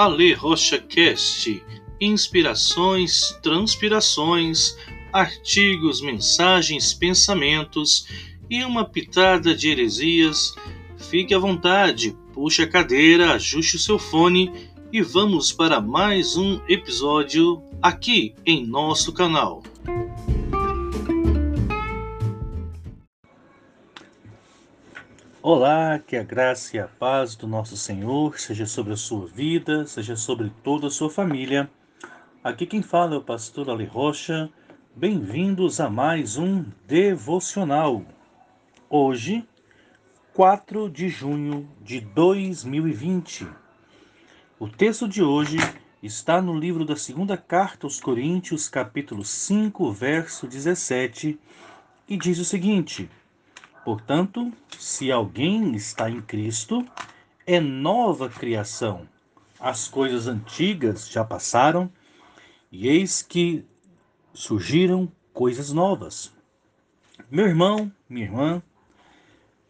Ale Rocha Cast, inspirações, transpirações, artigos, mensagens, pensamentos e uma pitada de heresias. Fique à vontade, puxe a cadeira, ajuste o seu fone e vamos para mais um episódio aqui em nosso canal. Olá, que a graça e a paz do nosso Senhor seja sobre a sua vida, seja sobre toda a sua família. Aqui quem fala é o pastor Ali Rocha. Bem-vindos a mais um devocional. Hoje, 4 de junho de 2020. O texto de hoje está no livro da segunda carta aos Coríntios, capítulo 5, verso 17, e diz o seguinte: Portanto, se alguém está em Cristo, é nova criação. As coisas antigas já passaram, e eis que surgiram coisas novas. Meu irmão, minha irmã,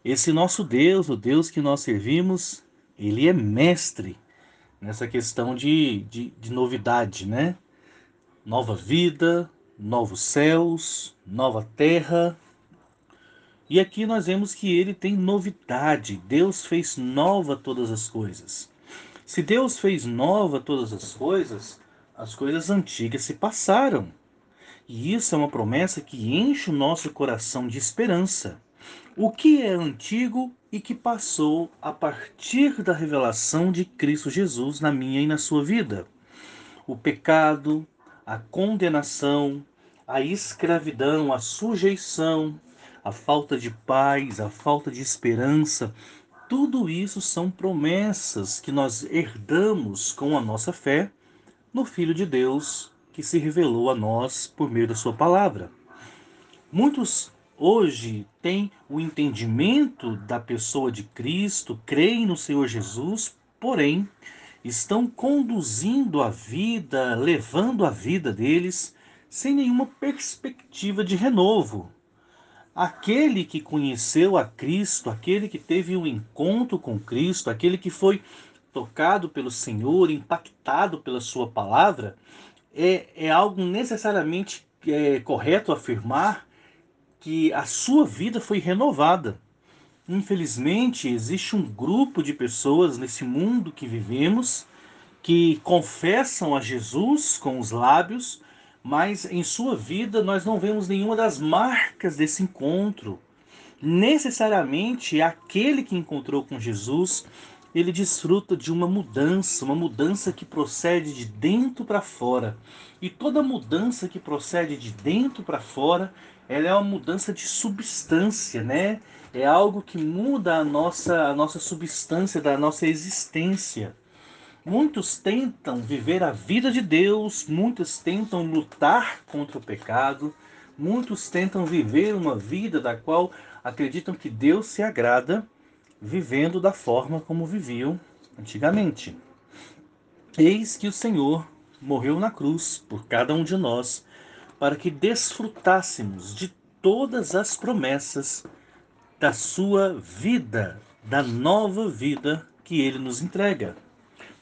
esse nosso Deus, o Deus que nós servimos, ele é mestre nessa questão de, de, de novidade, né? Nova vida, novos céus, nova terra, e aqui nós vemos que ele tem novidade. Deus fez nova todas as coisas. Se Deus fez nova todas as coisas, as coisas antigas se passaram. E isso é uma promessa que enche o nosso coração de esperança. O que é antigo e que passou a partir da revelação de Cristo Jesus na minha e na sua vida? O pecado, a condenação, a escravidão, a sujeição, a falta de paz, a falta de esperança, tudo isso são promessas que nós herdamos com a nossa fé no Filho de Deus que se revelou a nós por meio da Sua palavra. Muitos hoje têm o entendimento da pessoa de Cristo, creem no Senhor Jesus, porém estão conduzindo a vida, levando a vida deles sem nenhuma perspectiva de renovo, aquele que conheceu a Cristo, aquele que teve um encontro com Cristo, aquele que foi tocado pelo Senhor, impactado pela Sua palavra, é, é algo necessariamente é, correto afirmar que a sua vida foi renovada. Infelizmente, existe um grupo de pessoas nesse mundo que vivemos que confessam a Jesus com os lábios, mas em sua vida nós não vemos nenhuma das marcas desse encontro. Necessariamente aquele que encontrou com Jesus, ele desfruta de uma mudança, uma mudança que procede de dentro para fora. E toda mudança que procede de dentro para fora, ela é uma mudança de substância, né? É algo que muda a nossa, a nossa substância da nossa existência. Muitos tentam viver a vida de Deus, muitos tentam lutar contra o pecado, muitos tentam viver uma vida da qual acreditam que Deus se agrada, vivendo da forma como viviam antigamente. Eis que o Senhor morreu na cruz por cada um de nós, para que desfrutássemos de todas as promessas da sua vida, da nova vida que ele nos entrega.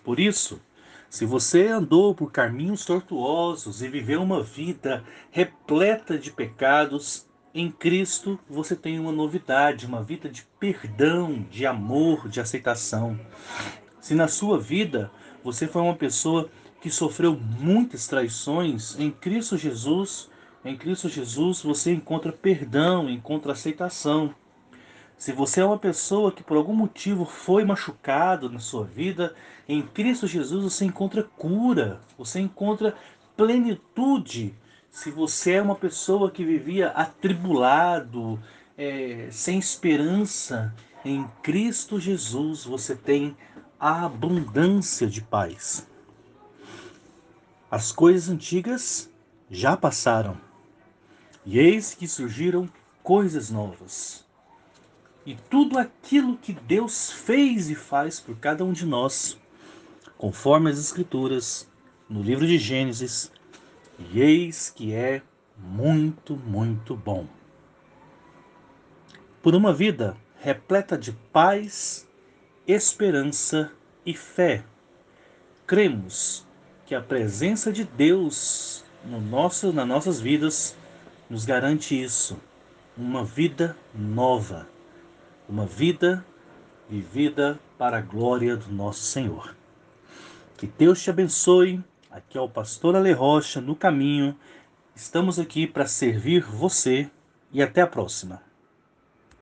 Por isso, se você andou por caminhos tortuosos e viveu uma vida repleta de pecados, em Cristo você tem uma novidade, uma vida de perdão, de amor, de aceitação. Se na sua vida você foi uma pessoa que sofreu muitas traições, em Cristo Jesus, em Cristo Jesus você encontra perdão, encontra aceitação. Se você é uma pessoa que por algum motivo foi machucado na sua vida, em Cristo Jesus você encontra cura, você encontra plenitude. Se você é uma pessoa que vivia atribulado, é, sem esperança, em Cristo Jesus você tem a abundância de paz. As coisas antigas já passaram, e eis que surgiram coisas novas e tudo aquilo que Deus fez e faz por cada um de nós, conforme as Escrituras, no livro de Gênesis, e eis que é muito, muito bom. Por uma vida repleta de paz, esperança e fé, cremos que a presença de Deus no nosso, nas nossas vidas nos garante isso, uma vida nova, uma vida vivida para a glória do nosso Senhor. Que Deus te abençoe. Aqui é o pastor Ale Rocha no caminho. Estamos aqui para servir você e até a próxima.